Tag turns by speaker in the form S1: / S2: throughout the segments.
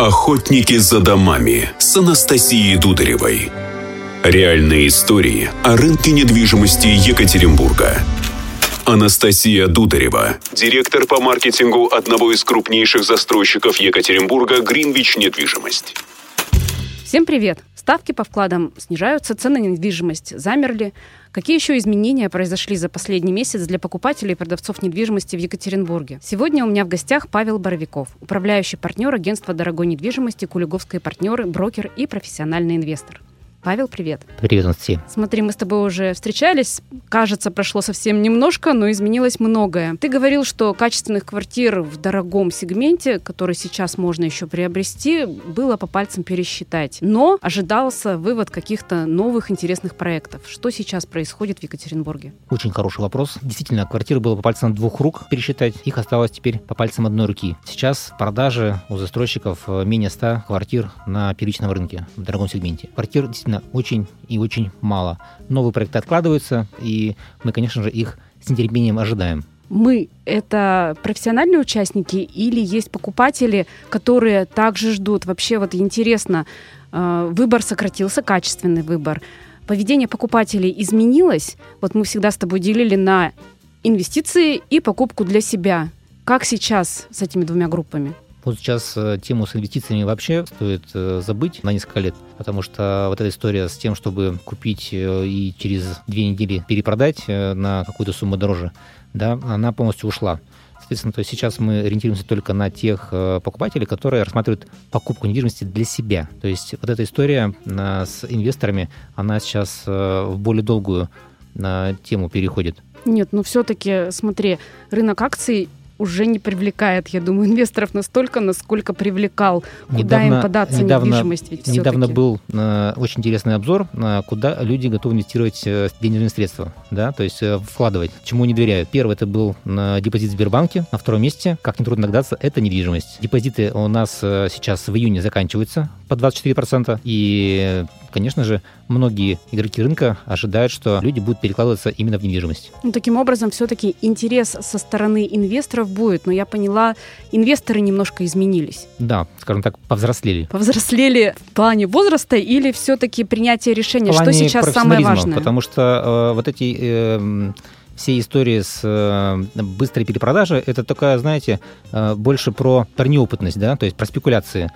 S1: Охотники за домами с Анастасией Дударевой. Реальные истории о рынке недвижимости Екатеринбурга. Анастасия Дударева, директор по маркетингу одного из крупнейших застройщиков Екатеринбурга «Гринвич Недвижимость».
S2: Всем привет! Ставки по вкладам снижаются, цены на недвижимость замерли. Какие еще изменения произошли за последний месяц для покупателей и продавцов недвижимости в Екатеринбурге? Сегодня у меня в гостях Павел Боровиков, управляющий партнер агентства дорогой недвижимости «Кулиговские партнеры», брокер и профессиональный инвестор. Павел, привет.
S3: Привет, Анастасия.
S2: Смотри, мы с тобой уже встречались. Кажется, прошло совсем немножко, но изменилось многое. Ты говорил, что качественных квартир в дорогом сегменте, который сейчас можно еще приобрести, было по пальцам пересчитать. Но ожидался вывод каких-то новых интересных проектов. Что сейчас происходит в Екатеринбурге?
S3: Очень хороший вопрос. Действительно, квартиры было по пальцам двух рук пересчитать. Их осталось теперь по пальцам одной руки. Сейчас продажи у застройщиков менее 100 квартир на первичном рынке в дорогом сегменте. Квартир действительно действительно очень и очень мало. Новые проекты откладываются, и мы, конечно же, их с нетерпением ожидаем.
S2: Мы — это профессиональные участники или есть покупатели, которые также ждут? Вообще вот интересно, э, выбор сократился, качественный выбор. Поведение покупателей изменилось. Вот мы всегда с тобой делили на инвестиции и покупку для себя. Как сейчас с этими двумя группами?
S3: Вот сейчас э, тему с инвестициями вообще стоит э, забыть на несколько лет, потому что вот эта история с тем, чтобы купить э, и через две недели перепродать на какую-то сумму дороже, да, она полностью ушла. Соответственно, то есть сейчас мы ориентируемся только на тех покупателей, которые рассматривают покупку недвижимости для себя. То есть вот эта история с инвесторами, она сейчас в более долгую тему переходит.
S2: Нет, ну все-таки, смотри, рынок акций уже не привлекает, я думаю, инвесторов настолько, насколько привлекал. Куда недавно, им податься
S3: недавно,
S2: недвижимость? Ведь
S3: недавно был э, очень интересный обзор, э, куда люди готовы инвестировать э, денежные средства, да, то есть э, вкладывать, чему они доверяют. Первый это был э, депозит в Сбербанке, на втором месте, как нетрудно догадаться, это недвижимость. Депозиты у нас э, сейчас в июне заканчиваются по 24%, и конечно же, многие игроки рынка ожидают, что люди будут перекладываться именно в недвижимость.
S2: Ну, таким образом, все-таки интерес со стороны инвесторов будет, но я поняла, инвесторы немножко изменились.
S3: Да, скажем так, повзрослели.
S2: Повзрослели в плане возраста или все-таки принятие решения, что сейчас самое важное?
S3: Потому что э, вот эти... Э, все истории с э, быстрой перепродажей, это такая, знаете, э, больше про, про неопытность, да, то есть про спекуляции.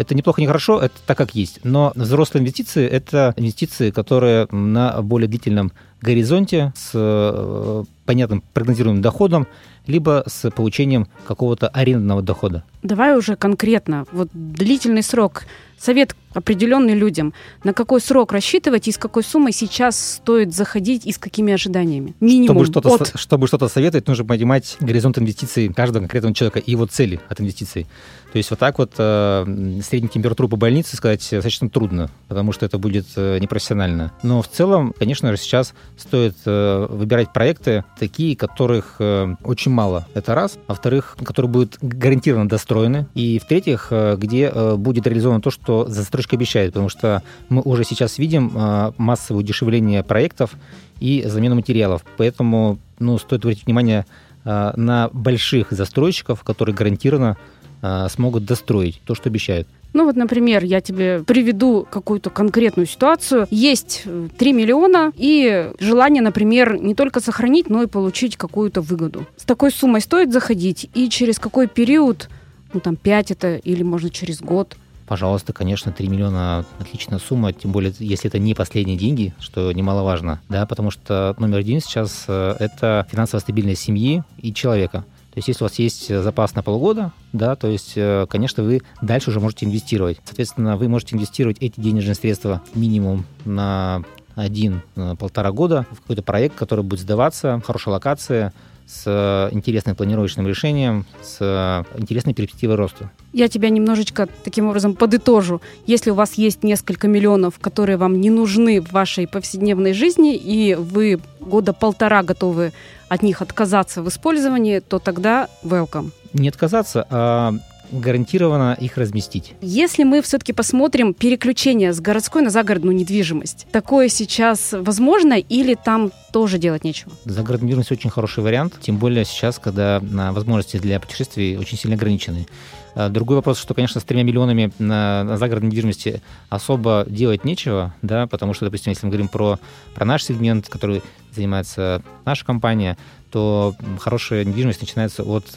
S3: Это неплохо, не хорошо, это так, как есть. Но взрослые инвестиции – это инвестиции, которые на более длительном горизонте с э, понятным прогнозируемым доходом, либо с получением какого-то арендного дохода.
S2: Давай уже конкретно. Вот длительный срок. Совет определенный людям. На какой срок рассчитывать и с какой суммой сейчас стоит заходить и с какими ожиданиями?
S3: Минимум чтобы что-то, от... чтобы что-то советовать, нужно понимать горизонт инвестиций каждого конкретного человека и его цели от инвестиций. То есть вот так вот э, среднюю температуру по больнице сказать достаточно трудно, потому что это будет э, непрофессионально. Но в целом, конечно же, сейчас стоит э, выбирать проекты такие, которых э, очень мало. Это раз. Во-вторых, которые будут гарантированно достроены. И в-третьих, э, где э, будет реализовано то, что застройщик обещает, потому что мы уже сейчас видим массовое удешевление проектов и замену материалов. Поэтому ну, стоит обратить внимание на больших застройщиков, которые гарантированно а, смогут достроить то, что обещают.
S2: Ну вот, например, я тебе приведу какую-то конкретную ситуацию. Есть 3 миллиона и желание, например, не только сохранить, но и получить какую-то выгоду. С такой суммой стоит заходить и через какой период, ну там 5 это или можно через год?
S3: Пожалуйста, конечно, 3 миллиона отличная сумма, тем более, если это не последние деньги, что немаловажно, да, потому что номер один сейчас э, это финансовая стабильность семьи и человека. То есть, если у вас есть запас на полгода, да, то есть, э, конечно, вы дальше уже можете инвестировать. Соответственно, вы можете инвестировать эти денежные средства минимум на один-полтора года в какой-то проект, который будет сдаваться, хорошая локация, с интересным планировочным решением, с интересной перспективой роста.
S2: Я тебя немножечко таким образом подытожу. Если у вас есть несколько миллионов, которые вам не нужны в вашей повседневной жизни, и вы года полтора готовы от них отказаться в использовании, то тогда welcome.
S3: Не отказаться, а гарантированно их разместить.
S2: Если мы все-таки посмотрим переключение с городской на загородную недвижимость, такое сейчас возможно или там тоже делать нечего?
S3: Загородная недвижимость очень хороший вариант, тем более сейчас, когда возможности для путешествий очень сильно ограничены. А, другой вопрос, что, конечно, с тремя миллионами на, на загородной недвижимости особо делать нечего, да, потому что, допустим, если мы говорим про, про наш сегмент, который занимается наша компания, то хорошая недвижимость начинается от 30-50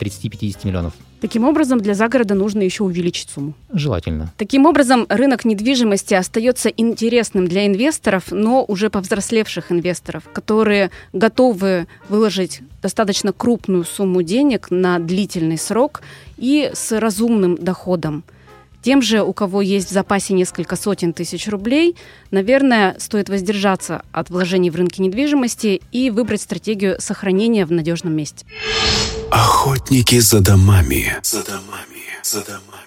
S3: э, миллионов.
S2: Таким образом, для загорода нужно еще увеличить сумму.
S3: Желательно.
S2: Таким образом, рынок недвижимости остается интересным для инвесторов, но уже повзрослевших инвесторов, которые готовы выложить достаточно крупную сумму денег на длительный срок и с разумным доходом. Тем же, у кого есть в запасе несколько сотен тысяч рублей, наверное, стоит воздержаться от вложений в рынке недвижимости и выбрать стратегию сохранения в надежном месте.
S1: Охотники за домами. За домами. За домами.